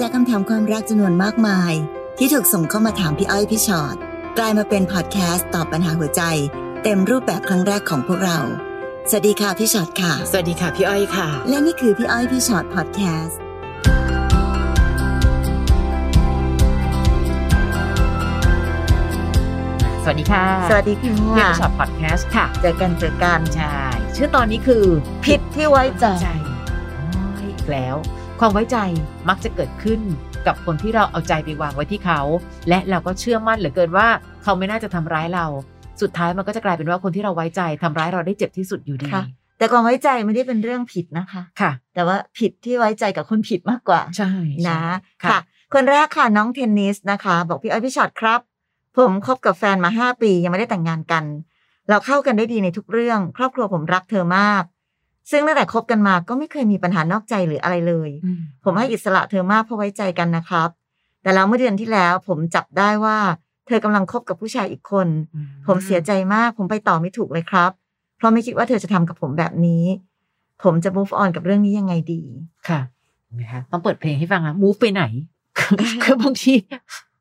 จากคำถามความรักจำนวนมากมาย ที่ถูกส่งเข้ามาถามพี่อ้อยพี่ชอ็อตกลายมาเป็นพอดแคสต์ตอบปัญหาหัวใจ เต็มรูปแบบครั้งแรกของพวกเรา สวัสดีค่ะพี่ชอ็อตค่ะ สวัสดีค่ะพี่อ้อยค่ะ และนี่คือพี่อ้อยพี่ชอ็อตพอดแคสต์สวัสดีค่ะ สวัสดีค่ะพี่อ้อยฉอดพอดแคสต์ค่ะ เจอกันเจอกันใช่ ชื่อตอนนี้คือ ผิดที่ไว้ใจใจโอ้ยอีกแล้ว ความไว้ใจมักจะเกิดขึ้นกับคนที่เราเอาใจไปวางไว้ที่เขา และเราก็เชื่อมั่นเหลือเกินว่าเขาไม่น่าจะทำร้ายเรา สุดท้ายมันก็จะกลายเป็นว่าคนที่เราไว้ใจทำร้ายเราได้เจ็บที่สุดอยู่ดีค่ะแต่ความไว้ใจไม่ได้เป็นเรื่องผิดนะคะค่ะ แต่ว่าผิดที่ไว้ใจกับคนผิดมากกว่า ใช่นะใช่ค่ะ คนแรกค่ะน้องเทนนิสนะคะ บอกพี่อ้อยพี่ชอตครับ ผมคบกับแฟนมาห้าปียังไม่ได้แต่งงานกัน เราเข้ากันได้ดีในทุกเรื่อง ครอบครัวผมรักเธอมาก ซึ่งตั้งแต่คบกันมาก็ไม่เคยมีปัญหานอกใจหรืออะไรเลยอืมผมให้อิสระเธอมากเพราะไว้ใจกันนะครับ แต่แล้วเมื่อเดือนที่แล้วผมจับได้ว่า เธอกำลังคบกับผู้ชายอีกคนอืผมเสียใจมากผมไปต่อไม่ถูกเลยครับ เพราะไม่คิดว่าเธอจะทำกับผมแบบนี้ ผมจะ move on กับเรื่องนี้ยังไงดีค่ะเห็นะคะต้องเปิดเพลงให้ฟังนะ move ไปไหนคือบางที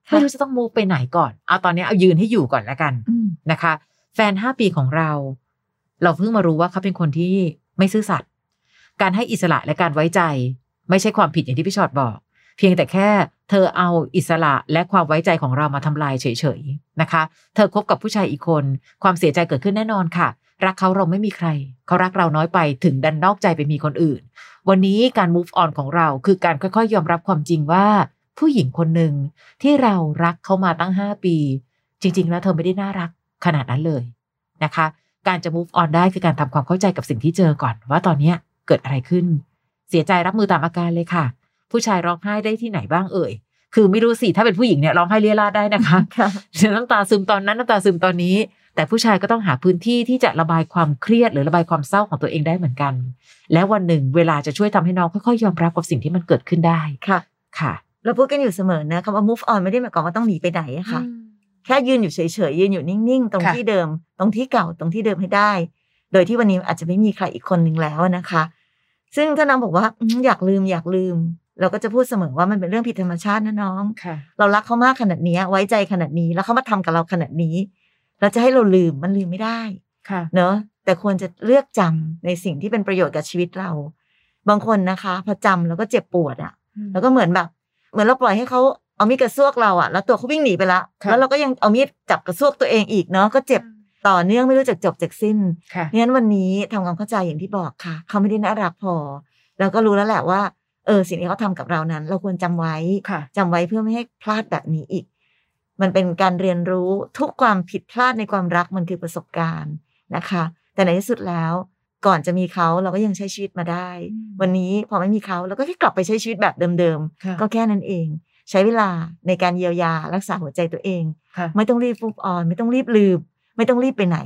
ไม่รู้จะต้อง move ไปไหนก่อน เอาตอนนี้เอายืนให้อยู่ก่อนแล้วกันอืมนะคะ แฟนห้าปีของเรา เราเพิ่งมารู้ว่าเขาเป็นคนที่ ไม่ซื่อสัตย์การให้อิสระและการไว้ใจ ไม่ใช่ความผิดอย่างที่พี่ชอดบอก เพียงแต่แค่ เธอเอาอิสระและความไว้ใจของเรามาทำลายเฉยๆนะคะ เธอคบกับผู้ชายอีกคน ความเสียใจเกิดขึ้นแน่นอนค่ะ รักเขาเราไม่มีใคร เขารักเราน้อยไปถึงดันนอกใจไปมีคนอื่น วันนี้การ move on ของเราคือการค่อยๆ ยอมรับความจริงว่า ผู้หญิงคนหนึ่งที่เรารักเขามาตั้ง5ปี จริง ๆ แล้วเธอไม่ได้น่ารักขนาดนั้นเลยนะคะ การจะ move on ได้คือการทำความเข้าใจกับสิ่งที่เจอก่อน ว่าตอนเนี้ยเกิดอะไรขึ้น เสียใจรับมือตามอาการเลยค่ะ ผู้ชายร้องไห้ได้ที่ไหนบ้างเอ่ยคือไม่รู้สิถ้าเป็นผู้หญิงเนี่ยร้องไห้เลียราดได้นะคะค่ะน้ำตาซึมตอนนั้นน้ำตาซึมตอนนี้ แต่ผู้ชายก็ต้องหาพื้นที่ที่จะระบายความเครียดหรือระบายความเศร้าของตัวเองได้เหมือนกัน และวันหนึ่งเวลาจะช่วยทำให้น้องค่อยๆยอมรับกับสิ่งที่มันเกิดขึ้นได้ค่ะ ค่ะ เราพูดกันอยู่เสมอนะคำว่า move on ไม่ได้หมายความว่าต้องหนีไปไหนอะค่ะ แค่ยืนอยู่เฉยๆยืนอยู่นิ่งๆ ตรงค่ะที่เดิม ตรงที่เก่าตรงที่เดิมให้ได้ โดยที่วันนี้อาจจะไม่มีใครอีกคนหนึ่งแล้วนะคะ ซึ่งถ้าน้องบอกว่าอืมอยากลืมอยากลืม เราก็จะพูดเสมอว่ามันเป็นเรื่องผิดธรรมชาตินะน้องค่ะเรารักเขามากขนาดนี้ไว้ใจขนาดนี้แล้วเขามาทำกับเราขนาดนี้ เราจะให้เราลืมมันลืมไม่ได้ค่ะเนอะแต่ควรจะเลือกจำในสิ่งที่เป็นประโยชน์กับชีวิตเรา บางคนนะคะพอจำแล้วก็เจ็บปวดอะแล้วก็เหมือนแบบ เหมือนเราปล่อยให้เขา เอามีดกระซวกเราอะแล้วตัวเขาวิ่งหนีไปละค่ะแล้วเราก็ยังเอามีดจับกระซวกตัวเองอีกเนาะก็เจ็บต่อเนื่องไม่รู้จักจบจากสิ้นค่ะงั้นวันนี้ทำความเข้าใจอย่างที่บอกค่ะ เขาไม่ได้น่ารักพอเราก็รู้แล้วแหละว่า เออสิ่งที่เขาทำกับเรานั้น เราควรจำไว้ค่ะจำไว้เพื่อไม่ให้พลาดแบบนี้อีก มันเป็นการเรียนรู้ทุกความผิดพลาดในความรักมันคือประสบการณ์นะคะ แต่ในที่สุดแล้วก่อนจะมีเขาเราก็ยังใช้ชีวิตมาได้อืมวันนี้พอไม่มีเขาเราก็แค่กลับไปใช้ชีวิตแบบเดิมค่ะๆก็แค่นั้นเอง ใช้เวลาในการเยียวยารักษาหัวใจตัวเองค่ะไม่ต้องรีบฟุบออน ไม่ต้องรีบลืม ไม่ต้องรีบไปไหน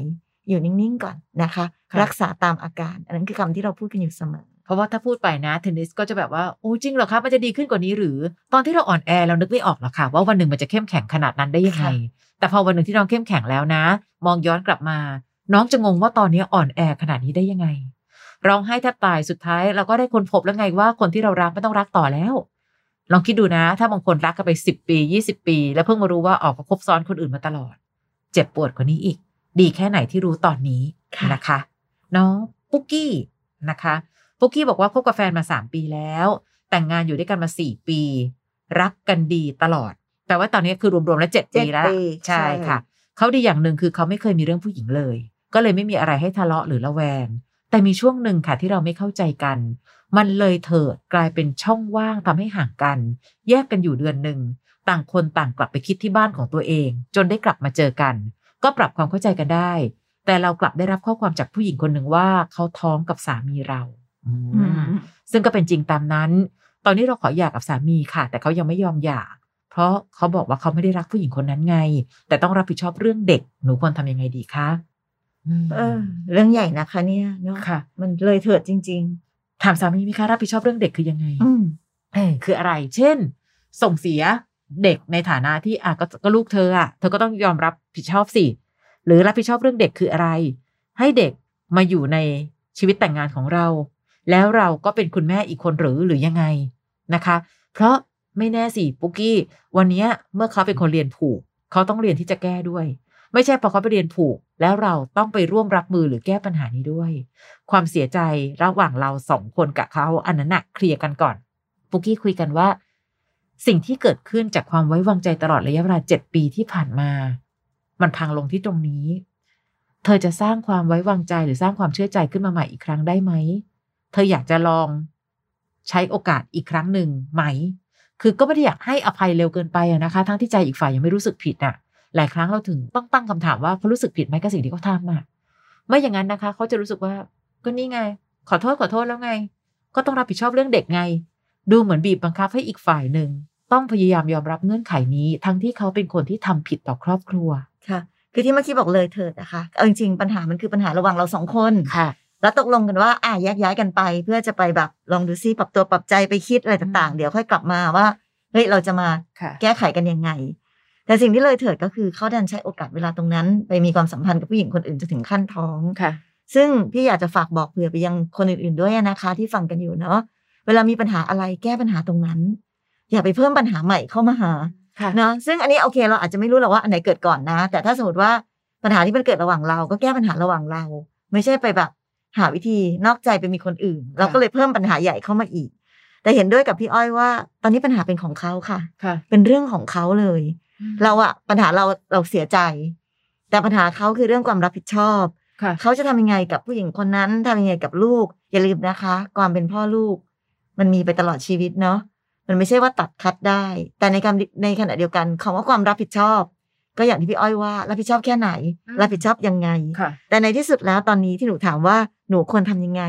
อยู่นิ่งๆก่อนนะคะค่ะรักษาตามอาการ อันนั้นคือคำที่เราพูดกันอยู่เสมอ เพราะว่าถ้าพูดไปนะเทนนิสก็จะแบบว่าโอ้จริงเหรอคะมันจะดีขึ้นกว่านี้หรือ ตอนที่เราอ่อนแอเรานึกไม่ออกหรอกค่ะ ว่าวันหนึ่งมันจะเข้มแข็งขนาดนั้นได้ยังไงค่ะแต่พอวันหนึ่งที่น้องเข้มแข็งแล้วนะ มองย้อนกลับมา น้องจะงงว่าตอนนี้อ่อนแอขนาดนี้ได้ยังไงร้องไห้แทบตายสุดท้ายเราก็ได้คนพบแล้วไงว่าคนที่เรารักไม่ต้องรักต่อแล้ว ลองคิดดูนะ ถ้าบางคนรักกันไปสิบปียี่สิบปี แล้วเพิ่งมารู้ว่าออกก็คบซ้อนคนอื่นมาตลอด เจ็บปวดกว่านี้อีก ดีแค่ไหนที่รู้ตอนนี้ค่ะนะคะน้องปุ๊กกี้นะคะปุ๊กกี้บอกว่าคบกับแฟนมาสามปีแล้ว แต่งงานอยู่ด้วยกันมาสี่ปี รักกันดีตลอด แต่ว่าตอนนี้คือรวมๆแล้วเจ็ดเจ็ปีดแล้วปีใช่ใช่ค่ะ เขาดีอย่างหนึ่งคือเขาไม่เคยมีเรื่องผู้หญิงเลย ก็เลยไม่มีอะไรให้ทะเลาะหรือระแวง แต่มีช่วงหนึ่งค่ะที่เราไม่เข้าใจกัน มันเลยเถิดกลายเป็นช่องว่างทำให้ห่างกัน แยกกันอยู่เดือนหนึ่ง ต่างคนต่างกลับไปคิดที่บ้านของตัวเอง จนได้กลับมาเจอกัน ก็ปรับความเข้าใจกันได้ แต่เรากลับได้รับข้อความจากผู้หญิงคนหนึ่งว่าเขาท้องกับสามีเราอืมอืมซึ่งก็เป็นจริงตามนั้น ตอนนี้เราขอหย่ากับสามีค่ะ แต่เขายังไม่ยอมหย่า เพราะเขาบอกว่าเขาไม่ได้รักผู้หญิงคนนั้นไง แต่ต้องรับผิดชอบเรื่องเด็ก หนูควรทำยังไงดีคะม เออเรื่องใหญ่นะคะเนี่ยเนาะค่ะ มันเลยเถิดจริงถามสามีไหมคะรับผิดชอบเรื่องเด็กคือยังไงๆอืมเออคืออะไร เช่น ส่งเสียเด็กในฐานะที่อะก็ก็ลูกเธออะเธอก็ต้องยอมรับผิดชอบสิหรือรับผิดชอบเรื่องเด็กคืออะไร ให้เด็กมาอยู่ในชีวิตแต่งงานของเรา แล้วเราก็เป็นคุณแม่อีกคนหรือหรือยังไงนะคะ เพราะไม่แน่สิปุกกี้ วันเนี้ยเมื่อเขาเป็นคนเรียนผูก เขาต้องเรียนที่จะแก้ด้วย ไม่ใช่พอเขาไปเรียนผูก แล้วเราต้องไปร่วมรับมือหรือแก้ปัญหานี้ด้วย ความเสียใจระหว่างเราสองคนกับเขาอันนั้นนะเคลียร์กันก่อนปุกกี้คุยกันว่า สิ่งที่เกิดขึ้นจากความไว้วางใจตลอดระยะเวลาเจ็ดปีที่ผ่านมา มันพังลงที่ตรงนี้ เธอจะสร้างความไว้วางใจหรือสร้างความเชื่อใจขึ้นมาใหม่อีกครั้งได้ไหมเธออยากจะลองใช้โอกาสอีกครั้งหนึ่งไหม คือก็ไม่ได้อยากให้อภัยเร็วเกินไปนะคะ ทั้งที่ใจอีกฝ่ายยังไม่รู้สึกผิดอะ หลายครั้งเราถึงต้องตั้งคำถามว่าเขารู้สึกผิดไหมกับสิ่งที่เขาทำอะไม่อย่างนั้นนะคะ เขาจะรู้สึกว่าก็นี่ไง ขอโทษขอโทษแล้วไง ก็ต้องรับผิดชอบเรื่องเด็กไง ดูเหมือนบีบบังคับให้อีกฝ่ายหนึ่งต้องพยายามยอมรับเงื่อนไขนี้ ทั้งที่เขาเป็นคนที่ทำผิดต่อครอบครัวค่ะ คือที่เมื่อกี้บอกเลยเถิดนะคะเอาจริงๆปัญหามันคือปัญหาระหว่างเราสองคนค่ะแล้วตกลงกันว่าอะแยกย้ายกันไป เพื่อจะไปแบบลองดูซิปรับตัวปรับใจไปคิดอะไรต่างๆ เดี๋ยวค่อยกลับมาว่าเฮ้ยเราจะมาค่ะแก้ไขกันยังไง แต่สิ่งที่เลยเถิดก็คือเขาดันใช้โอกาสเวลาตรงนั้น ไปมีความสัมพันธ์กับผู้หญิงคนอื่นจนถึงขั้นท้องค่ะ ซึ่งพี่อยากจะฝากบอกเผื่อไปยังคนอื่นๆด้วยนะคะ ที่ฟังกันอยู่เนาะเวลามีปัญหาอะไรแก้ปัญหาตรงนั้น อย่าไปเพิ่มปัญหาใหม่เข้ามาหาค่ะเนาะซึ่งอันนี้โอเค เราอาจจะไม่รู้หรอกว่าอันไหนเกิดก่อนนะ แต่ถ้าสมมติว่าปัญหาที่มันเกิดระหว่างเรา ก็แก้ปัญหาระหว่างเรา ไม่ใช่ไปแบบหาวิธีนอกใจไปมีคนอื่น เราก็เลยเพิ่มปัญหาใหญ่เข้ามาอีก แต่เห็นด้วยกับพี่อ้อยว่า ตอนนี้ปัญหาเป็นของเขาค่ะค่ะเป็นเรื่องของเขาเลย เราอะปัญหาเราเราเสียใจ แต่ปัญหาเขาคือเรื่องความรับผิดชอบค่ะเขาจะทำยังไงกับผู้หญิงคนนั้นทำยังไงกับลูก อย่าลืมนะคะ ความเป็นพ่อลูก มันมีไปตลอดชีวิตเนาะมันไม่ใช่ว่าตัดคัดได้ แต่ในการในขณะเดียวกันคำว่าความรับผิดชอบ ก็อย่างที่พี่อ้อยว่า รับผิดชอบแค่ไหนอืมรับผิดชอบยังไงค่ะแต่ในที่สุดแล้วตอนนี้ที่หนูถามว่าหนูควรทำยังไง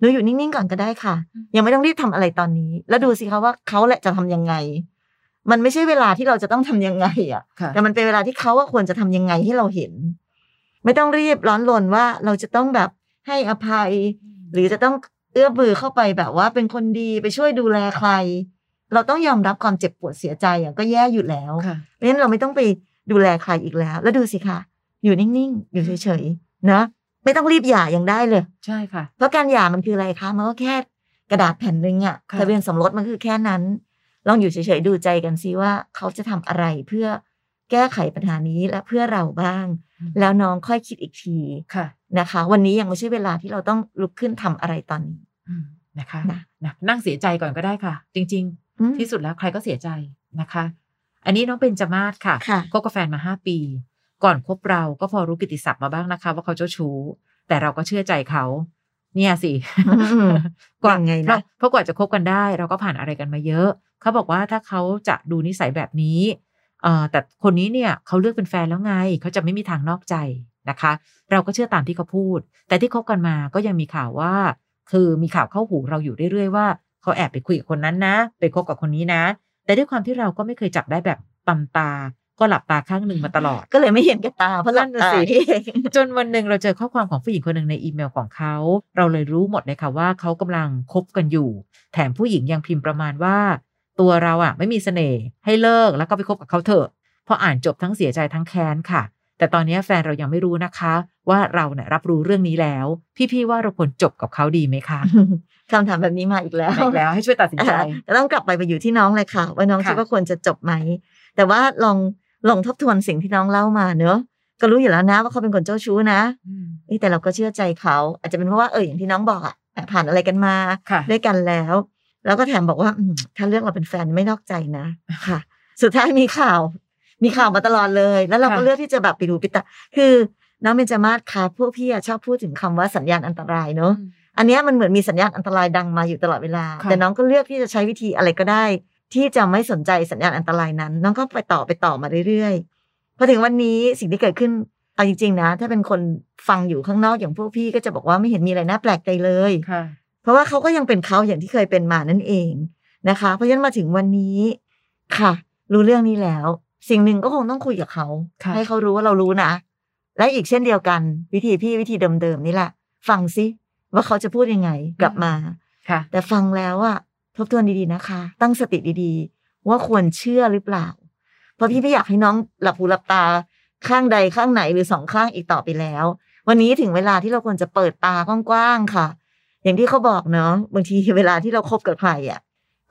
หนูอยู่นิ่งๆก่อนก็ได้ค่ะอืมยังไม่ต้องรีบทำอะไรตอนนี้ แล้วดูสิคะว่าเขาแหละจะทำยังไง มันไม่ใช่เวลาที่เราจะต้องทำยังไงอะค่ะ แต่มันเป็นเวลาที่เขาว่าควรจะทำยังไงให้เราเห็น ไม่ต้องรีบร้อนรนว่าเราจะต้องแบบให้อภัย หรือจะต้องเอื้อมือเข้าไปแบบว่าเป็นคนดีไปช่วยดูแลใคร เราต้องยอมรับความเจ็บปวดเสียใจอะก็แย่อยู่แล้วค่ะเพราะฉะนั้นเราไม่ต้องไปดูแลใครอีกแล้ว แล้วดูสิคะอยู่นิ่งๆ อยู่เฉยๆนะไม่ต้องรีบหย่ายังได้เลย ใช่ค่ะ เพราะการหย่ามันคืออะไรคะมันก็แค่กระดาษแผ่นหนึ่งอะค่ะทะเบียนสมรสมันคือแค่นั้น ลองอยู่เฉยๆดูใจกันซิว่าเขาจะทำอะไรเพื่อแก้ไขปัญหานี้และเพื่อเราบ้าง แล้วน้องค่อยคิดอีกทีค่ะนะคะ วันนี้ยังไม่ใช่เวลาที่เราต้องลุกขึ้นทำอะไรตอนนี้อืมนะคะนะนะนั่งเสียใจก่อนก็ได้ค่ะ จริงอืมๆที่สุดแล้วใครก็เสียใจนะคะ อันนี้น้องเป็นจมาศค่ะค่ะคบกับแฟนมาห้าปี ก่อนคบเราก็พอรู้กิตติศัพท์มาบ้างนะคะ ว่าเขาเจ้าชู้ แต่เราก็เชื่อใจเขา เนี่ยสิอืมกว่ายังไงเพราะนะเพราะกว่าจะคบกันได้ เราก็ผ่านอะไรกันมาเยอะ เขาบอกว่าถ้าเขาจะดูนิสัยแบบนี้เอ่อแต่คนนี้เนี่ยเขาเลือกเป็นแฟนแล้วไง เขาจะไม่มีทางนอกใจนะคะ เราก็เชื่อตามที่เขาพูด แต่ที่คบกันมาก็ยังมีข่าวว่า คือมีข่าวเข้าหูเราอยู่เรื่อยๆว่าเขาแอบไปคุยกับคนนั้นนะ ไปคบกับคนนี้นะ แต่ด้วยความที่เราก็ไม่เคยจับได้แบบตำตา ก็หลับตาข้างหนึ่งมาตลอด ก็เลยไม่เห็นกับตาเพราะหลับนั่นตาน่ะสิเองจนวันหนึ่งเราเจอข้อความของผู้หญิงคนหนึ่งในอีเมลของเขา เราเลยรู้หมดเลยค่ะว่าเขากำลังคบกันอยู่ แถมผู้หญิงยังพิมพ์ประมาณว่า ตัวเราอะ ไม่มีเสน่ห์ให้เลิกแล้วก็ไปคบกับเขาเถอะพออ่านจบทั้งเสียใจทั้งแค้นค่ะ แต่ตอนนี้แฟนเรายังไม่รู้นะคะ ว่าเราเนี่ยรับรู้เรื่องนี้แล้ว พี่ๆว่าเราควรจบกับเขาดีไหมคะคำถามแบบนี้มาอีกแล้วอีกแล้วให้ช่วยตัดสินใจอ่าก็ต้องกลับไปไปอยู่ที่น้องเลยค่ะ ว่าน้องค่ะคิดว่าควรจะจบไหมแต่ว่าลอง ลองทบทวนสิ่งที่น้องเล่ามาเนอะก็รู้อยู่แล้วนะว่าเขาเป็นคนเจ้าชู้นะอืมเอ้ยแต่เราก็เชื่อใจเขา อาจจะเป็นเพราะว่าเอออย่างที่น้องบอกอะผ่านอะไรกันมาค่ะด้วยกันแล้ว แล้วก็แถมบอกว่าอืมถ้าเรื่องเราเป็นแฟนไม่นอกใจนะค่ะ สุดท้ายมีข่าว มีข่าวมาตลอดเลย แล้วเราก็ค่ะเลือกที่จะแบบไปดูปิดตาคือน้องเบญจมาศค่ะพวกพี่อะชอบพูดถึงคำว่าสัญญาณอันตรายเนอะอันเนี้ยมันเหมือนมีสัญญาณอันตรายดังมาอยู่ตลอดเวลาค่ะแต่น้องก็เลือกที่จะใช้วิธีอะไรก็ได้ ที่จะไม่สนใจสัญญาณอันตรายนั้น น้องก็ไปต่อไปต่อมาเรื่อยๆพอถึงวันนี้สิ่งที่เกิดขึ้นเอาจริงๆนะ ถ้าเป็นคนฟังอยู่ข้างนอกอย่างพวกพี่ก็จะบอกว่าไม่เห็นมีอะไรน่าแปลกใจเลยค่ะเพราะว่าเขาก็ยังเป็นเขาอย่างที่เคยเป็นมานั่นเองนะคะ เพราะฉะนั้นมาถึงวันนี้ค่ะ รู้เรื่องนี้แล้ว สิ่งหนึ่งก็คงต้องคุยกับเขาค่ะให้เขารู้ว่าเรารู้นะและอีกเช่นเดียวกัน วิธีพี่วิธีเดิมๆนี่แหละ ฟังซิว่าเขาจะพูดยังไงกลับมาค่ะ แต่ฟังแล้วอะ ทบทวนดีๆนะคะ ตั้งสติดีๆ ว่าควรเชื่อหรือเปล่า เพราะพี่ไม่อยากให้น้องหลับหูหลับตาข้างใดข้างไหนหรือสองข้างอีกต่อไปแล้ว วันนี้ถึงเวลาที่เราควรจะเปิดตากว้างๆค่ะ อย่างที่เขาบอกเนาะบางทีเวลาที่เราคบกับใครอะ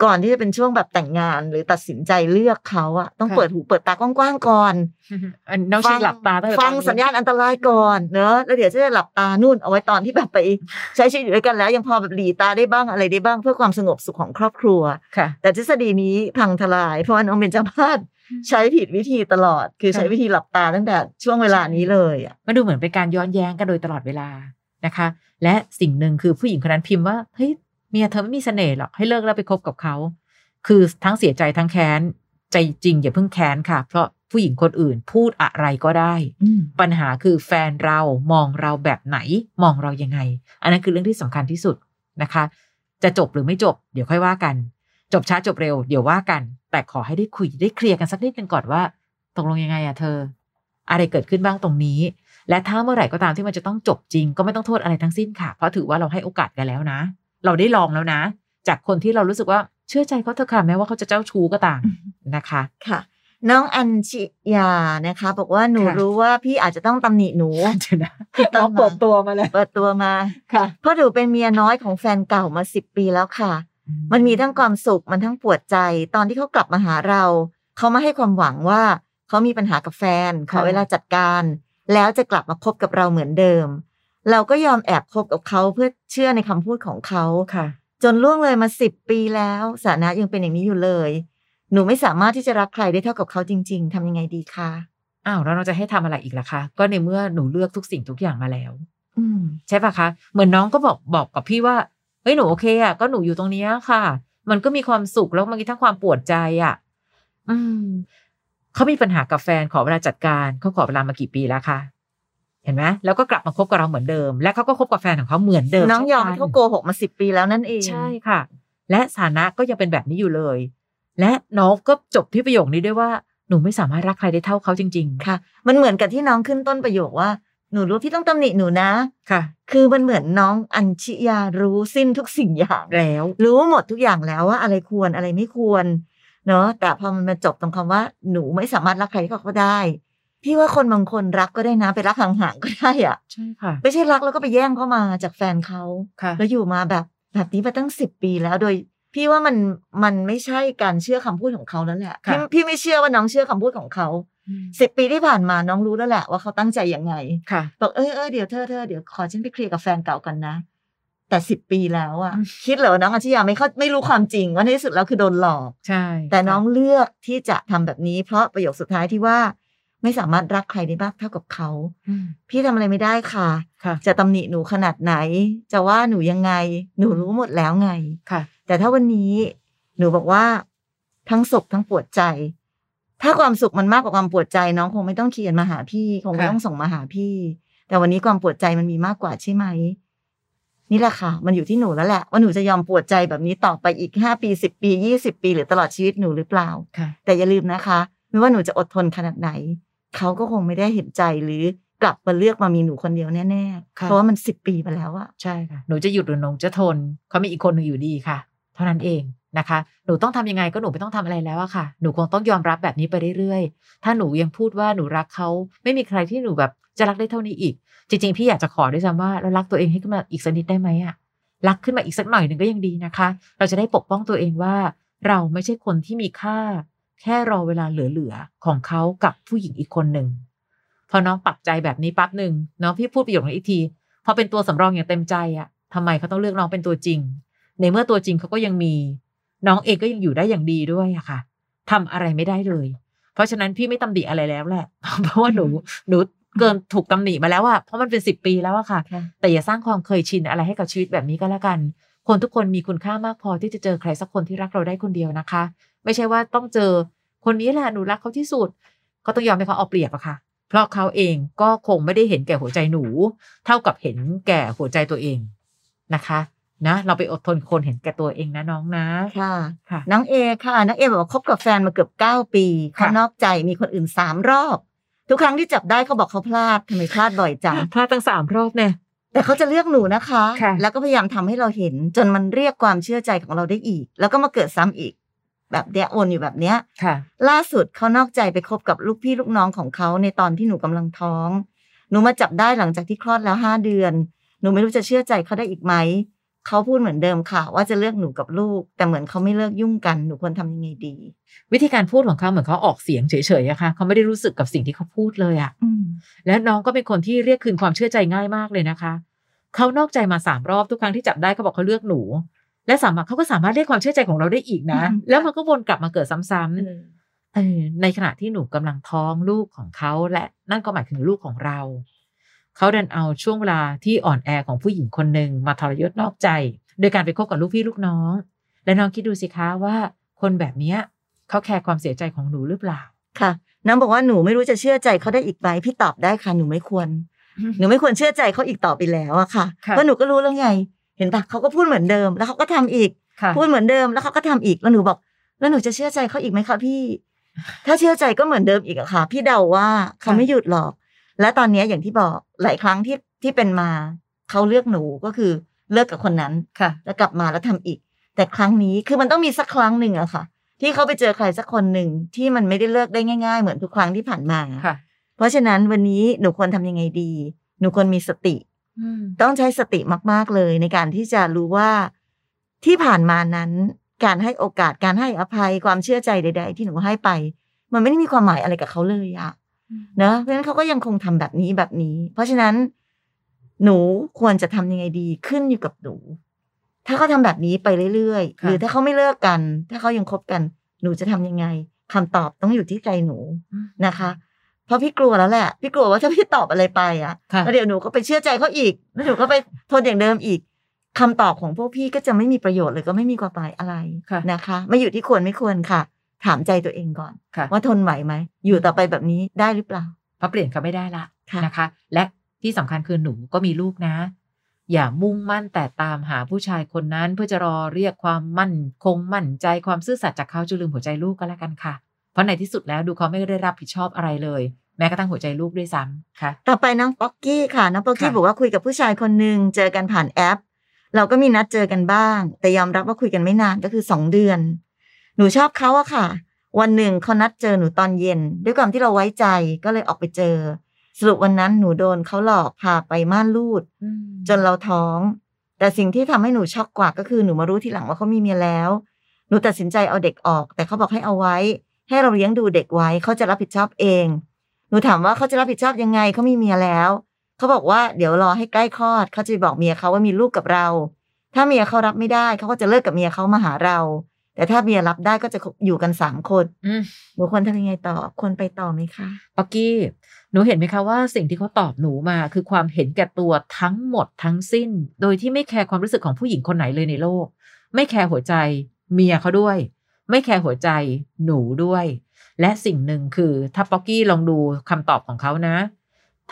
ก่อนที่จะเป็นช่วงแบบแต่งงาน หรือตัดสินใจเลือกเขาอะต้องค่ะเปิดหูเปิดตากว้างๆก่อนอันน้องชิงหลับตาตั้งแต่ฟังตอนนี้สัญญาณอันตรายก่อนเนอะแล้วเดี๋ยวจะหลับตานู่นเอาไว้ตอนที่แบบไป ใช้ชีวิตอยู่ด้วยกันแล้ว ยังพอแบบหลีตาได้บ้างอะไรได้บ้าง เพื่อความสงบสุขของครอบครัวค่ะแต่ทฤษฎีนี้พังทลาย เพราะว่าน้องเบญจมาศใช้ผิดวิธีตลอด คือใช้ค่ะวิธีหลับตาตั้งแต่ช่วงเวลานี้เลยอะมันดูเหมือนเป็นการย้อนแย้งกันโดยตลอดเวลานะคะ และสิ่งหนึ่งคือผู้หญิงคนนั้นพิมพ์ว่าเฮ้ย เมียเธอไม่มีเสน่ห์หรอกให้เลิกแล้วไปคบกับเขา คือทั้งเสียใจทั้งแค้นใจจริงอย่าเพิ่งแค้นค่ะ เพราะผู้หญิงคนอื่นพูดอะไรก็ได้ ปัญหาคือแฟนเรามองเราแบบไหน มองเรายังไง อันนั้นคือเรื่องที่สำคัญที่สุดนะคะ จะจบหรือไม่จบ เดี๋ยวค่อยว่ากัน จบช้าจบเร็วเดี๋ยวว่ากัน แต่ขอให้ได้คุยได้เคลียร์กันสักนิดนึงก่อนว่าตกลงยังไงอะเธอ อะไรเกิดขึ้นบ้างตรงนี้ และถ้าเมื่อไหร่ก็ตามที่มันจะต้องจบจริง ก็ไม่ต้องโทษอะไรทั้งสิ้นค่ะ เพราะถือว่าเราให้โอกาสกันแล้วนะ เราได้ลองแล้วนะ จากคนที่เรารู้สึกว่าเชื่อใจเขาเถอะค่ะแม้ว่าเขาจะเจ้าชู้ก็ตามนะคะค่ะ น้องอัญชิยานะคะ บอกว่าหนูค่ะรู้ว่าพี่อาจจะต้องตำหนิหนูเดี๋ยวนะต้น้อองงเปิดตัวมาเลยเปิดตัวมาค่ะ เพราะหนูเป็นเมียน้อยของแฟนเก่ามาสิบปีแล้วค่ะ มันมีทั้งความสุขมันทั้งปวดใจ ตอนที่เขากลับมาหาเรา เขามาให้ความหวังว่าเขามีปัญหากับแฟนขอค่ะเวลาจัดการ แล้วจะกลับมาคบกับเราเหมือนเดิม เราก็ยอมแอบคบกับเขาเพื่อเชื่อในคำพูดของเขาค่ะ จนล่วงเลยมาสิบปีแล้วสถานะยังเป็นอย่างนี้อยู่เลย หนูไม่สามารถที่จะรักใครได้เท่ากับเขาจริง ๆทำยังไงดีคะอ้าวแล้วเราจะให้ทำอะไรอีกล่ะคะก็ในเมื่อหนูเลือกทุกสิ่งทุกอย่างมาแล้ว อืมใช่ปะคะ เหมือนน้องก็บอกบอกกับพี่ว่าเฮ้ยหนูโอเคอะก็หนูอยู่ตรงเนี้ยค่ะ มันก็มีความสุขแล้วมันมีทั้งความปวดใจอะ อืมเขามีปัญหากับแฟนขอเวลาจัดการเขาขอเวลามากี่ปีแล้วคะ เห็นไหมแล้วก็กลับมาคบกับเราเหมือนเดิม และเขาก็คบกับแฟนของเขาเหมือนเดิมน้องยอมช่ให้กัเขาโกหกมาสิบปีแล้วนั่นเองใช่ค่ะ และสถานะก็ยังเป็นแบบนี้อยู่เลย และน้องก็จบที่ประโยคนี้ด้วยว่าหนูไม่สามารถรักใครได้เท่าเขาจริงค่ะ มันเหมือนกับที่น้องขึ้นต้นประโยคว่าหนูรู้พี่ต้องตำหนิหนูนะๆค่ะ คือมันเหมือนน้องอัญชิยารู้สิ้นทุกสิ่งอย่างแล้ว รู้หมดทุกอย่างแล้วว่าอะไรควรอะไรไม่ควร เนาะแต่พอมันมาจบตรงคำว่า หนูไม่สามารถรักใครก็ได้ พี่ว่าคนบางคนรักก็ได้นะ ไปรักห่างๆก็ได้อะใช่ค่ะ ไม่ใช่รักแล้วก็ไปแย่งเข้ามาจากแฟนเขาค่ะแล้วอยู่มาแบบแบบนี้มาตั้งสิบปีแล้วโดย พี่ว่ามันมันไม่ใช่การเชื่อคำพูดของเขาแล้วแหละค่ะพี่พี่ไม่เชื่อว่าน้องเชื่อคำพูดของเขาอืมสิบปีที่ผ่านมาน้องรู้แล้วแหละว่าเขาตั้งใจยังไงค่ะบอกเออเออเดี๋ยวเธอเธอเดี๋ยวขอฉันไปเคลียร์กับแฟนเก่ากันนะ แต่สิบปีแล้วอะอืมคิดเหรอน้องอาชิยาไม่เข้าไม่รู้ความจริงว่าในที่สุดแล้วคือโดนหลอกใช่ แต่น้องเลือกที่จะทำแบบนี้ เพราะประโยคสุดท้ายที่ว่า ไม่สามารถรักใครได้มากเท่ากับเขาอืมพี่ทำอะไรไม่ได้ค่ะค่ะจะตำหนิหนูขนาดไหน จะว่าหนูยังไง หนูรู้หมดแล้วไงค่ะ แต่ถ้าวันนี้หนูบอกว่าทั้งสุขทั้งปวดใจ ถ้าความสุขมันมากกว่าความปวดใจน้องคงไม่ต้องเขียนมาหาพี่ คงไม่ค่ะต้องส่งมาหาพี่ แต่วันนี้ความปวดใจมันมีมากกว่าใช่ไหม นี่แหละค่ะ มันอยู่ที่หนูแล้วแหละว่าหนูจะยอมปวดใจแบบนี้ต่อไปอีกห้าปีสิบปียี่สิบปีหรือตลอดชีวิตหนูหรือเปล่าค่ะแต่อย่าลืมนะคะ ไม่ว่าหนูจะอดทนขนาดไหน เขาก็คงไม่ได้เห็นใจหรือกลับมาเลือกมามีหนูคนเดียวแน่ๆค่ะเพราะว่ามันสิบปีมาแล้วอะใช่ค่ะ หนูจะหยุดหรือหนูจะทนเขามีอีกคนหนึ่งอยู่ดีค่ะ เท่านั้นเองนะคะ หนูต้องทำยังไงก็หนูไม่ต้องทำอะไรแล้วอะค่ะ หนูคงต้องยอมรับแบบนี้ไปเรื่อยๆ ถ้าหนูยังพูดว่าหนูรักเขาไม่มีใครที่หนูแบบจะรักได้เท่านี้อีก จริงๆ พี่อยากจะขอด้วยซ้ำว่าเรารักตัวเองให้ขึ้นมาอีกสักนิดได้ไหมอะรักขึ้นมาอีกสักหน่อยหนึ่งก็ยังดีนะคะ เราจะได้ปกป้องตัวเองว่า เราไม่ใช่คนที่มีค่า แค่รอเวลาเหลือๆของเขากับผู้หญิงอีกคนหนึ่งพอน้องปักใจแบบนี้ปั๊บหนึ่งน้องพี่พูดประโยคนี้อีกทีพอเป็นตัวสำรองอย่างเต็มใจอะทำไมเขาต้องเลือกน้องเป็นตัวจริง ในเมื่อตัวจริงเขาก็ยังมี น้องเองก็ยังอยู่ได้อย่างดีด้วยอะค่ะทำอะไรไม่ได้เลย เพราะฉะนั้นพี่ไม่ตำหนิอะไรแล้วแหละ เพราะว่าหนูหนูเกินถูกตำหนิมาแล้วอะเพราะมันเป็นสิบปีแล้วอะค่ะ แต่อย่าสร้างความเคยชินอะไรให้กับชีวิตแบบนี้ก็แล้วกัน คนทุกคนมีคุณค่ามากพอที่จะเจอใครสักคนที่รักเราได้คนเดียวนะคะ ไม่ใช่ว่าต้องเจอคนนี้แหละหนูรักเขาที่สุด ก็ต้องยอมให้เขาเอาเปรียบอะค่ะ เพราะเขาเองก็คงไม่ได้เห็นแก่หัวใจหนู เท่ากับเห็นแก่หัวใจตัวเองนะคะนะเราไปอดทนคนเห็นแก่ตัวเองนะน้องนะค่ะค่ะน้องเอค่ะน้องเอบอกว่าคบกับแฟนมาเกือบเก้าปีเขาค่ะนอกใจมีคนอื่นสามรอบ ทุกครั้งที่จับได้เขาบอกเขาพลาดทำไมพลาดบ่อยจังพลาดตั้งสามรอบเนี่ยแต่เขาจะเลือกหนูนะคะค่ะแล้วก็พยายามทำให้เราเห็นจนมันเรียกความเชื่อใจของเราได้อีก แล้วก็มาเกิดซ้ำอีก แบบเนี้ยวนอยู่แบบเนี้ยค่ะ ล่าสุดเขานอกใจไปคบกับลูกพี่ลูกน้องของเขาในตอนที่หนูกำลังท้อง หนูมาจับได้หลังจากที่คลอดแล้วห้าเดือน หนูไม่รู้จะเชื่อใจเขาได้อีกไหมเขาพูดเหมือนเดิมค่ะ ว่าจะเลือกหนูกับลูก แต่เหมือนเขาไม่เลิกยุ่งกันหนูควรทำยังไงดี วิธีการพูดของเขาเหมือนเขาออกเสียงเฉยๆอะค่ะเขาไม่ได้รู้สึกกับสิ่งที่เขาพูดเลยอะอืมและน้องก็เป็นคนที่เรียกคืนความเชื่อใจง่ายมากเลยนะคะเขานอกใจมาสามรอบทุกครั้งที่จับได้เขาบอกเขาเลือกหนู และสามารถเขาก็สามารถเรียกความเชื่อใจของเราได้อีกนะ แล้วมันก็วนกลับมาเกิดซ้ำเอๆอเออในขณะที่หนูกำลังท้องลูกของเขาและนั่นก็หมายถึงลูกของเรา เขาดันเอาช่วงเวลาที่อ่อนแอของผู้หญิงคนหนึ่งมาทรยศนอกใจ โดยการไปคบกับลูกพี่ลูกน้อง และน้องคิดดูสิคะว่า คนแบบเนี้ยเขาแคร์ความเสียใจของหนูหรือเปล่าค่ะน้องบอกว่าหนูไม่รู้จะเชื่อใจเขาได้อีกไหมพี่ตอบได้ค่ะหนูไม่ควร หนูไม่ควรเชื่อใจเขาอีกต่อไปแล้วอะค่ะค่ะเพราะหนูก็รู้แล้วไง เห็นปะเขาก็พูดเหมือนเดิม แล้วเขาก็ทำอีกค่ะพูดเหมือนเดิมแล้วเขาก็ทำอีกแล้วหนูบอก แล้วหนูจะเชื่อใจเขาอีกไหมคะพี่ ถ้าเชื่อใจก็เหมือนเดิมอีกอะค่ะ พี่เดาว่าเขาไม่หยุดหรอก และตอนเนี้ยอย่างที่บอกหลายครั้งที่ที่เป็นมาเขาเลือกหนูก็คือเลิกกับคนนั้นค่ะ แล้วกลับมาแล้วทำอีก แต่ครั้งนี้คือมันต้องมีสักครั้งหนึ่งอะค่ะ ที่เขาไปเจอใครสักคนหนึ่งที่มันไม่ได้เลิกได้ง่าย ๆ เหมือนทุกครั้งที่ผ่านมาค่ะ เพราะฉะนั้นวันนี้หนูควรทำยังไงดี หนูควรมีสติอืม ต้องใช้สติมาก ๆ เลยในการที่จะรู้ว่าที่ผ่านมานั้น การให้โอกาสการให้อภัยความเชื่อใจใด ๆ ที่หนูให้ไป มันไม่ได้มีความหมายอะไรกับเขาเลยอะเนอะเพราะฉะนั้นเขาก็ยังคงทำแบบนี้แบบนี้ เพราะฉะนั้น หนูควรจะทำยังไงดีขึ้นอยู่กับหนู ถ้าเขาทำแบบนี้ไปเรื่อยๆค่ะหรือถ้าเขาไม่เลิกกัน ถ้าเขายังคบกัน หนูจะทำยังไงคำตอบต้องอยู่ที่ใจหนูอืมนะคะ เพราะพี่กลัวแล้วแหละ พี่กลัวว่าถ้าพี่ตอบอะไรไปอะค่ะแล้วเดี๋ยวหนูก็ไปเชื่อใจเขาอีกแล้วหนูก็ไปทนอย่างเดิมอีกคำตอบของพวกพี่ก็จะไม่มีประโยชน์เลยก็ไม่มีความหมายอะไรค่ะนะคะไม่อยู่ที่ควรไม่ควรค่ะ ถามใจตัวเองก่อนค่ะว่าทนไหวไหมอยู่ต่อไปแบบนี้ได้หรือเปล่าเพราะเปลี่ยนเขาไม่ได้ละค่ะนะคะ และที่สำคัญคือหนูก็มีลูกนะ อย่ามุ่งมั่นแต่ตามหาผู้ชายคนนั้นเพื่อจะรอเรียกความมั่นคงมั่นใจความซื่อสัตย์จากเขาจนลืมหัวใจลูกก็แล้วกันค่ะเพ ราะในที่สุดแล้วดูเขาไม่ได้รับผิดชอบอะไรเลย แม้กระทั่งหัวใจลูกด้วยซ้ำค่ะ ต่อไปน้องป๊อกกี้ค่ะ น้องป๊อกกี้ค่ะบอกว่าคุยกับผู้ชายคนหนึ่งเจอกันผ่านแอป เราก็มีนัดเจอกันบ้าง แต่ยอมรับว่าคุยกันไม่นานก็คือสองเดือน หนูชอบเขาอะค่ะ วันหนึ่งเขานัดเจอหนูตอนเย็น ด้วยความที่เราไว้ใจก็เลยออกไปเจอ สรุปวันนั้นหนูโดนเขาหลอกพาไปม่านรูด จนเราท้อง แต่สิ่งที่ทำให้หนูช็อกกว่าก็คือหนูมารู้ทีหลังว่าเขามีเมียแล้ว หนูตัดสินใจเอาเด็กออก แต่เขาบอกให้เอาไว้ ให้เราเลี้ยงดูเด็กไว้เขาจะรับผิดชอบเอง หนูถามว่าเขาจะรับผิดชอบยังไงเขามีเมียแล้วเขาบอกว่าเดี๋ยวรอให้ใกล้คลอดเขาจะไปบอกเมียเขาว่ามีลูกกับเรา ถ้าเมียเขารับไม่ได้เขาก็จะเลิกกับเมียเขามาหาเรา แต่ถ้าเมียรับได้ก็จะอยู่กันสามคนอืมหนูควรทำยังไงต่อควรไปต่อไหมคะปักกี้หนูเห็นไหมคะว่าสิ่งที่เขาตอบหนูมาคือความเห็นแก่ตัวทั้งหมดทั้งสิ้น โดยที่ไม่แคร์ความรู้สึกของผู้หญิงคนไหนเลยในโลก ไม่แคร์หัวใจ เมียเขาด้วย ไม่แคร์หัวใจหนูด้วย และสิ่งหนึ่งคือถ้าป๊อกกี้ลองดูคำตอบของเขานะ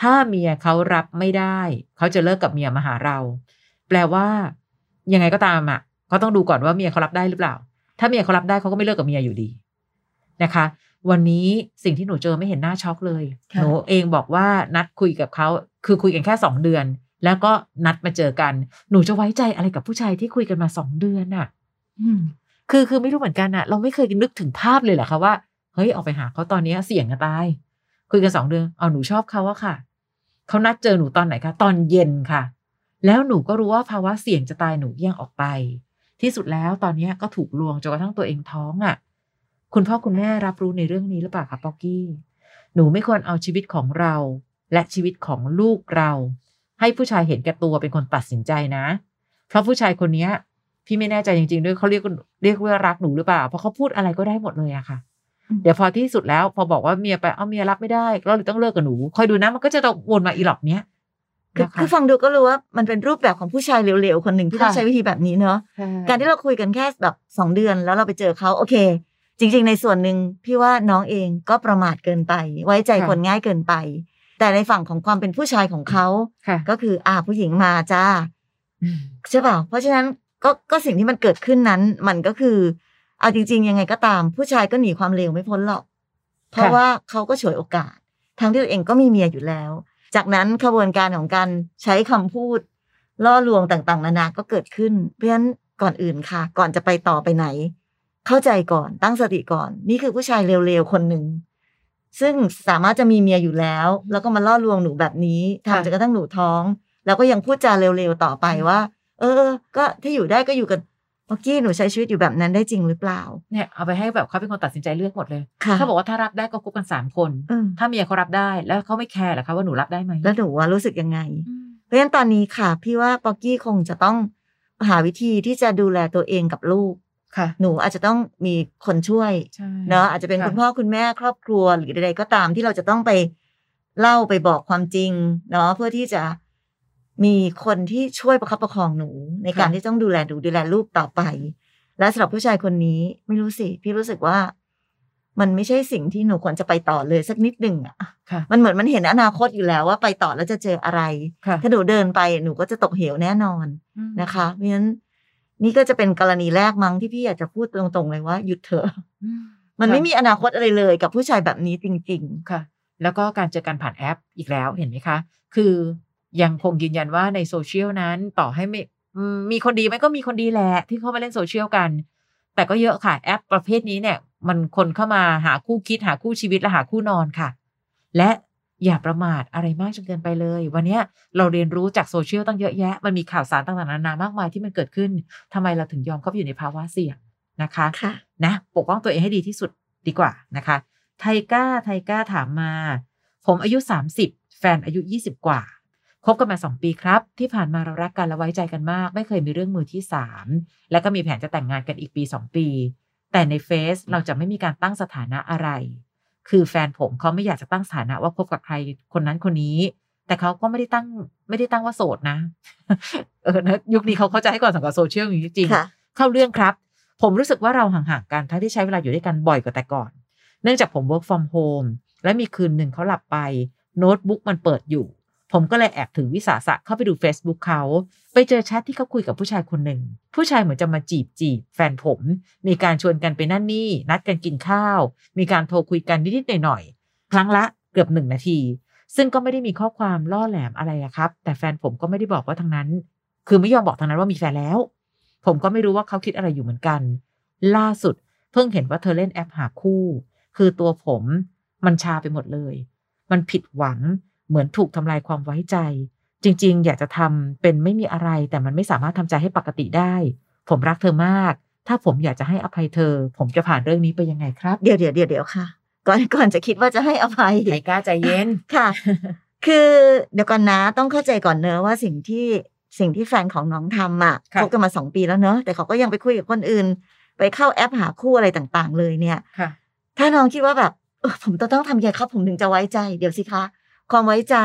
ถ้าเมียเขารับไม่ได้ เขาจะเลิกกับเมียมาหาเรา แปลว่า ยังไงก็ตามอะเขาต้องดูก่อนว่าเมียเขารับได้หรือเปล่า ถ้าเมียเขารับได้เขาก็ไม่เลิกกับเมียอยู่ดีนะคะ วันนี้สิ่งที่หนูเจอไม่เห็นหน้าช็อกเลยค่ะหนูเองบอกว่านัดคุยกับเขาคือคุยกันแค่สองเดือน แล้วก็นัดมาเจอกัน หนูจะไว้ใจอะไรกับผู้ชายที่คุยกันมาสองเดือนน่ะอืม คือคือไม่รู้เหมือนกันอะเราไม่เคยนึกถึงภาพเลยเหรอคะว่าเฮ้ยออกไปหาเขาตอนนี้เสี่ยงจะตายคุยกันสองเดือนเอาหนูชอบเขาอะค่ะเขานัดเจอหนูตอนไหนคะตอนเย็นค่ะ แล้วหนูก็รู้ว่าภาวะเสี่ยงจะตายหนูเลี่ยงออกไป ที่สุดแล้วตอนนี้ก็ถูกลวงจนกระทั่งตัวเองท้องอะคุณพ่อคุณแม่รับรู้ในเรื่องนี้หรือเปล่าคะป๊อกกี้ หนูไม่ควรเอาชีวิตของเรา และชีวิตของลูกเรา ให้ผู้ชายเห็นแก่ตัวเป็นคนตัดสินใจนะ เพราะผู้ชายคนนี้ พี่ไม่แน่ใจจริง ๆ ด้วยเขาเรียกเรียกว่ารักหนูหรือเปล่า เพราะเขาพูดอะไรก็ได้หมดเลยอะค่ะอืมเดี๋ยวพอที่สุดแล้ว พอบอกว่าเมียไปเอาเมียรับไม่ได้ก็เลยต้องเลิกกับหนูคอยดูนะมันก็จะต้องวนมาอีหลอกเนี้ยคือนะคะคือฟังดูก็รู้ว่ามันเป็นรูปแบบของผู้ชายเร็วๆคนหนึ่งที่ต้องค่ะใช้วิธีแบบนี้เนาะใช่การที่เราคุยกันแค่แบบสองเดือนแล้วเราไปเจอเขาโอเค จริง ๆ ในส่วนหนึ่งพี่ว่าน้องเองก็ประมาทเกินไป ไว้ใจคนง่ายเกินไป แต่ในฝั่งของความเป็นผู้ชายของเขาค่ะก็คือ อ่าผู้หญิงมาจ้าอืมใช่เปล่าเพราะฉะนั้น ก็ก็สิ่งที่มันเกิดขึ้นนั้น มันก็คือ เอาจริง ๆ ยังไงก็ตาม ผู้ชายก็หนีความเลวไม่พ้นหรอก เพราะว่าเขาก็ฉวยโอกาส ทั้งที่ตัวเองก็มีเมียอยู่แล้ว จากนั้นขบวนการของการใช้คำพูด ล่อลวงต่างๆ นานาก็เกิดขึ้น เพราะฉะนั้นก่อนอื่นค่ะ ก่อนจะไปต่อไปไหน เข้าใจก่อนตั้งสติก่อน นี่คือผู้ชายเร็วๆคนหนึ่งซึ่งสามารถจะมีเมียอยู่แล้ว แล้วก็มาล่อลวงหนูแบบนี้ทำค่ะจนกระทั่งหนูท้อง แล้วก็ยังพูดจาเร็วๆต่อไปว่า เออ ก็ถ้าอยู่ได้ก็อยู่กันเมื่อกี้หนูใช้ชีวิตอยู่แบบนั้นได้จริงหรือเปล่า เนี่ยเอาไปให้แบบเขาเป็นคนตัดสินใจเลือกหมดเลยค่ะเขาบอกว่าถ้ารับได้ก็คบกันสามคนเออถ้าเมียเขารับได้แล้วเขาไม่แคร์เหรอคะว่าหนูรับได้ไหมแล้วหนูว่ารู้สึกยังไงอืมเพราะฉะนั้นตอนนี้ค่ะ พี่ว่าป๊อกกี้คงจะต้องหาวิธีที่จะดูแลตัวเองกับลูกค่ะ หนูอาจจะต้องมีคนช่วยใช่เนาะอาจจะเป็นค่ะคุณพ่อคุณแม่ครอบครัวหรือใดๆก็ตามที่เราจะต้องไปเล่าไปบอกความจริงเนาะเพื่อที่จะ มีคนที่ช่วยประคับประคองหนู ในการที่ต้องดูแลหนูดูแลลูกต่อไป และสำหรับผู้ชายคนนี้ไม่รู้สิ พี่รู้สึกว่า มันไม่ใช่สิ่งที่หนูควรจะไปต่อเลยสักนิดหนึ่งอะค่ะ มันเหมือนมันเห็นอนาคตอยู่แล้วว่าไปต่อแล้วจะเจออะไรค่ะถ้าหนูเดินไปหนูก็จะตกเหวแน่นอนอืมนะคะเพราะฉะนั้นนี่ก็จะเป็นกรณีแรกมั้งที่พี่อยากจะพูดตรงๆเลยว่าหยุดเถอะอืมมันไม่ค่ะมีอนาคตอะไรเลยกับผู้ชายแบบนี้จริงค่ะ แล้วก็การเจอกันผ่านแอปอีกแล้วเห็นไหมคะ คือ ยังคงยืนยันว่าในโซเชียลนั้นต่อให้ไม่อืมมีคนดีไหมก็มีคนดีแหละที่เข้ามาเล่นโซเชียลกัน แต่ก็เยอะค่ะแอปประเภทนี้เนี่ย มันคนเข้ามาหาคู่คิดหาคู่ชีวิตและหาคู่นอนค่ะ และอย่าประมาทอะไรมากจนเกินไปเลย วันเนี้ยเราเรียนรู้จากโซเชียลตั้งเยอะแยะ มันมีข่าวสารต่างๆนานามากมายที่มันเกิดขึ้นทำไมเราถึงยอมเข้าไปอยู่ในภาวะเสี่ยงนะคะๆค่ะนะปกป้องตัวเองให้ดีที่สุดดีกว่านะคะ ไทก้าไทก้าถามมา ผมอายุ 30 แฟนอายุ 20 กว่า คบกันมา2ปีครับ ที่ผ่านมาเรารักกันและไว้ใจกันมาก ไม่เคยมีเรื่องมือที่3แล้วก็มีแผนจะแต่งงานกันอีกปี2ปี แต่ในเฟซเราจะไม่มีการตั้งสถานะอะไร คือแฟนผมเขาไม่อยากจะตั้งสถานะว่าคบกับใครคนนั้นคนนี้ แต่เขาก็ไม่ได้ตั้งไม่ได้ตั้งว่าโสดนะ เออนะยุคนี้เขาเข้าใจให้ก่อนสำหรับโซเชียลจริงๆค่ะเข้าเรื่องครับ ผมรู้สึกว่าเราห่างๆกันทั้งที่ใช้เวลาอยู่ด้วยกันบ่อยกว่าแต่ก่อน เนื่องจากผม work from home และมีคืนหนึ่งเขาหลับไปโน้ตบุ๊กมันเปิดอยู่ ผมก็เลยแอบถือวิสาสะเข้าไปดู Facebook เขา ไปเจอแชทที่เขาคุยกับผู้ชายคนหนึ่ง ผู้ชายเหมือนจะมาจีบจีบแฟนผม มีการชวนกันไปนั่นนี่ นัดกันกินข้าว มีการโทรคุยกันนิดๆหน่อยๆ ครั้งละเกือบหนึ่งนาที ซึ่งก็ไม่ได้มีข้อความล่อแหลมอะไรอะครับ แต่แฟนผมก็ไม่ได้บอกว่าทางนั้น คือไม่ยอมบอกทางนั้นว่ามีแฟนแล้ว ผมก็ไม่รู้ว่าเขาคิดอะไรอยู่เหมือนกัน ล่าสุด เพิ่งเห็นว่าเธอเล่นแอปหาคู่ คือตัวผม มันชาไปหมดเลย มันผิดหวัง เหมือนถูกทำลายความไว้ใจ จริง ๆ อยากจะทำเป็นไม่มีอะไร แต่มันไม่สามารถทำใจให้ปกติได้ ผมรักเธอมาก ถ้าผมอยากจะให้อภัยเธอ ผมจะผ่านเรื่องนี้ไปยังไงครับ เดี๋ยวเดี๋ยวเดี๋ยวเดี๋ยวค่ะ ก่อนก่อนจะคิดว่าจะให้อภัยไทก้าใจเย็นค่ะ คือเดี๋ยวก่อนนะต้องเข้าใจก่อนเนอะว่าสิ่งที่สิ่งที่แฟนของน้องทำอะค่ะคบกันมาสองปีแล้วเนอะแต่เขาก็ยังไปคุยกับคนอื่น ไปเข้าแอปหาคู่อะไรต่างๆ เลยเนี่ยค่ะถ้าน้องคิดว่าแบบเออผมต้องต้องทำยังไงครับผมถึงจะไว้ใจ เดี๋ยวสิคะ ความไว้ใจ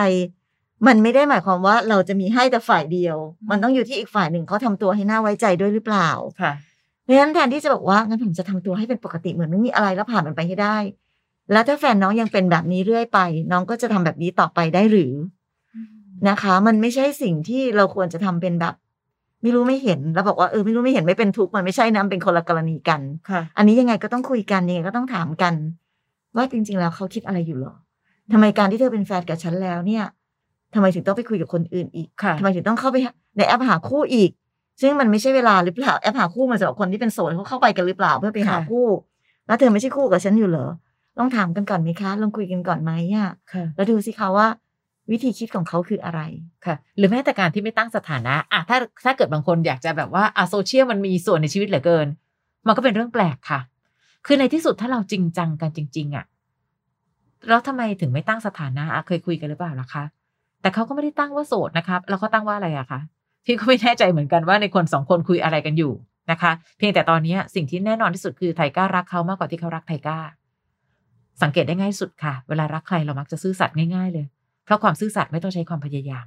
มันไม่ได้หมายความว่าเราจะมีให้แต่ฝ่ายเดียว มันต้องอยู่ที่อีกฝ่ายหนึ่งเขาทำตัวให้น่าไว้ใจด้วยหรือเปล่าค่ะเพราะฉะนั้นแทนที่จะบอกว่างั้นผมจะทำตัวให้เป็นปกติเหมือนไม่มีอะไรแล้วผ่านมันไปให้ได้ แล้วถ้าแฟนน้องยังเป็นแบบนี้เรื่อยไป น้องก็จะทำแบบนี้ต่อไปได้หรือนะคะ มันไม่ใช่สิ่งที่เราควรจะทำเป็นแบบ ไม่รู้ไม่เห็นแล้วบอกว่าเออไม่รู้ไม่เห็นไม่เป็นทุกข์มันไม่ใช่นะมันเป็นคนละกรณีกันค่ะอันนี้ยังไงก็ต้องคุยกันยังไงก็ต้องถามกัน ว่าจริง ๆ แล้วเขาคิดอะไรอยู่หรอ ทำไมการที่เธอเป็นแฟนกับฉันแล้วเนี่ยทำไมถึงต้องไปคุยกับคนอื่นอีกค่ะทำไมถึงต้องเข้าไปหาในแอปหาคู่อีก ซึ่งมันไม่ใช่เวลาหรือเปล่าแอปหาคู่มันสำหรับคนที่เป็นโสดเขาเข้าไปกันหรือเปล่าเพื่อไปหาค่ะคู่ แล้วเธอไม่ใช่คู่กับฉันอยู่เหรอต้องถามกันก่อนไหมคะลองคุยกันก่อนไหมอะค่ะแล้วดูสิคะว่าวิธีคิดของเขาคืออะไรค่ะ หรือแม้แต่การที่ไม่ตั้งสถานะอะถ้าถ้าเกิดบางคนอยากจะแบบว่าอะโซเชียลมันมีส่วนในชีวิตเหลือเกิน มันก็เป็นเรื่องแปลกค่ะ คือในที่สุดถ้าเราจริงจังกันจริง ๆ อะ แล้วทำไมถึงไม่ตั้งสถานะะเคยคุยกันหรือเปล่าล่ะคะแต่เขาก็ไม่ได้ตั้งว่าโสดนะครับแล้วเขาตั้งว่าอะไรอะคะพี่ก็ไม่แน่ใจเหมือนกันว่าในคนสองคนคุยอะไรกันอยู่นะคะ เพียงแต่ตอนนี้สิ่งที่แน่นอนที่สุดคือไทก้ารักเขามากกว่าที่เขารักไทก้าสังเกตได้ง่ายสุดค่ะ เวลารักใครเรามักจะซื่อสัตย์ง่ายๆเลย เพราะความซื่อสัตย์ไม่ต้องใช้ความพยายาม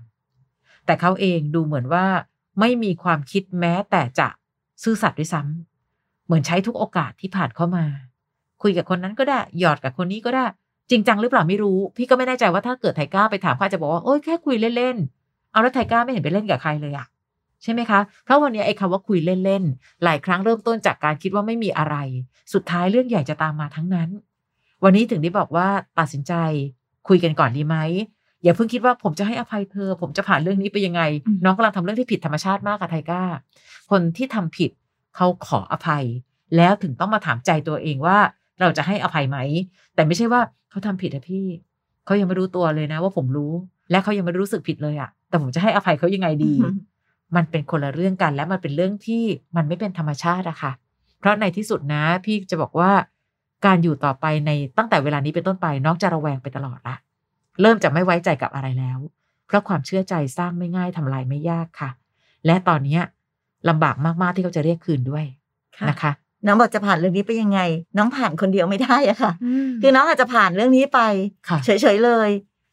แต่เขาเองดูเหมือนว่าไม่มีความคิดแม้แต่จะซื่อสัตย์ด้วยซ้ำเหมือนใช้ทุกโอกาสที่ผ่านเข้ามา คุยกับคนนั้นก็ได้ หยอดกับคนนี้ก็ได้ จริงจังหรือเปล่าไม่รู้ พี่ก็ไม่แน่ใจว่าถ้าเกิดไทก้าไปถามเขาอาจจะบอกว่าโอ้ยแค่คุยเล่นๆเอาแล้วไทก้าไม่เห็นไปเล่นกับใครเลยอะใช่ไหมคะเพราะวันนี้ไอ้คำว่าคุยเล่นๆหลายครั้งเริ่มต้นจากการคิดว่าไม่มีอะไร สุดท้ายเรื่องใหญ่จะตามมาทั้งนั้น วันนี้ถึงได้บอกว่าตัดสินใจ คุยกันก่อนดีไหมอย่าเพิ่งคิดว่าผมจะให้อภัยเธอ ผมจะผ่านเรื่องนี้ไปยังไงอืมน้องกำลังทำเรื่องที่ผิดธรรมชาติมากค่ะไทก้า คนที่ทำผิดเขาขออภัย แล้วถึงต้องมาถามใจตัวเองว่า เราจะให้อภัยไหม แต่ไม่ใช่ว่าเขาทำผิดอะพี่เขายังไม่รู้ตัวเลยนะ ว่าผมรู้ และเขายังไม่ได้รู้สึกผิดเลยอะแต่ผมจะให้อภัยเขายังไงดี มันเป็นคนละเรื่องกัน และมันเป็นเรื่องที่มันไม่เป็นธรรมชาติอะค่ะ เพราะในที่สุดนะ พี่จะบอกว่า การอยู่ต่อไปในตั้งแต่เวลานี้เป็นต้นไปน้องจะระแวงไปตลอดละเริ่มจะไม่ไว้ใจกับอะไรแล้ว เพราะความเชื่อใจสร้างไม่ง่ายทำลายไม่ยากค่ะ และตอนเนี้ยลำบากมากๆที่เขาจะเรียกคืนด้วยค่ะนะคะ น้องบอกจะผ่านเรื่องนี้ไปยังไง น้องผ่านคนเดียวไม่ได้อะค่ะ คืคืออน้องอาจจะผ่านเรื่องนี้ไปค่ะเฉยๆเลย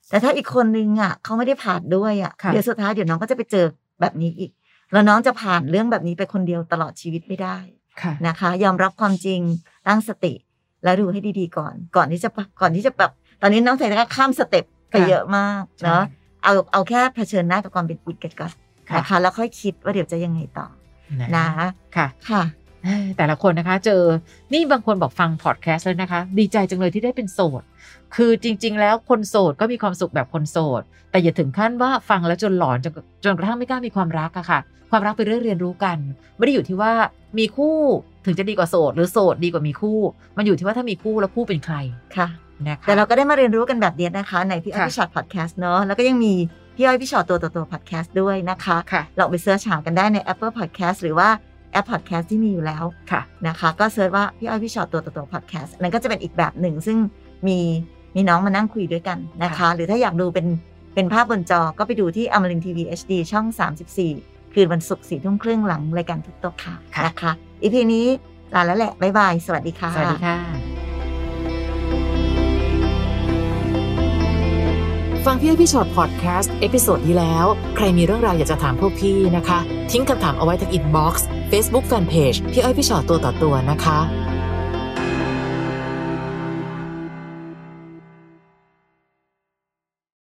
แต่ถ้าอีกคนนึงอะเขาไม่ได้ผ่านด้วยอะค่ะเดี๋ยวสุดท้ายเดี๋ยวน้องก็จะไปเจอแบบนี้อีก แล้วน้องจะผ่านเรื่องแบบนี้ไปคนเดียวตลอดชีวิตไม่ได้ค่ะนะคะ ยอมรับความจริงตั้งสติ แล้วดูให้ดีๆก่อน ก่อนที่จะก่อนที่จะแบบตอนนี้น้องไทยก็ข้ามสเต็ปไปค่ะเยอะมากเนาะใช่เอาเอาแค่เผชิญหน้ากับความเป็นจริงกันก่อนค่ะนะคะแล้วค่อยคิดว่าเดี๋ยวจะยังไงต่อนะนะค่ะค่ะเอ้ย แต่ละคนนะคะ เจอนี่บางคนบอกฟังพอดแคสต์เลยนะคะ ดีใจจังเลยที่ได้เป็นโสด คือจริง ๆ แล้วคนโสดก็มีความสุขแบบคนโสด แต่อย่าถึงขั้นว่าฟังแล้วจนหลอนจนจนกระทั่งไม่กล้ามีความรักอะค่ะ ความรักเป็นเรื่องเรียนรู้กัน ไม่ได้อยู่ที่ว่ามีคู่ถึงจะดีกว่าโสด หรือโสดดีกว่ามีคู่ มันอยู่ที่ว่าถ้ามีคู่แล้วคู่เป็นใครค่ะนะคะแต่เราก็ได้มาเรียนรู้กันแบบนี้นะคะ ในพี่อ้อยค่ะพี่ฉอดพอดแคสต์เนาะแล้วก็ยังมีพี่อ้อยพี่ฉอดตัวต่อตัวพอดแคสต์ด้วยนะคะค่ะลองไป search หากันได้ใน Apple Podcast หรือว่า แอปพอดแคสต์ที่มีอยู่แล้วค่ะนะคะ ก็ search ว่าพี่อ้อยพี่ฉอดตัวต่อตัวพอดแคสต์นั่นก็จะเป็นอีกแบบหนึ่ง ซึ่งมีมีน้องมานั่งคุยด้วยกันนะคะค่ะหรือถ้าอยากดูเป็นเป็นภาพบนจอก็ไปดูที่อมรินทร์ทีวี HD ช่อง 34 คืนวันศุกร์สี่ทุ่มครึ่งหลังรายการทุบโต๊ะข่าวค่ะนะคะ EP นี้ลาแล้วแหละบ๊ายบายสวัสดีค่ะสวัสดีค่ะ ฟังพี่อ้อยพี่ฉอดพอดแคสต์ episode ที่แล้ว ใครมีเรื่องราวอยากจะถามพวกพี่นะคะ ทิ้งคำถามเอาไว้ที่ inbox เฟซบุ๊กแฟนเพจพี่อ้อยพี่ฉอดตัวต่อตัวนะคะ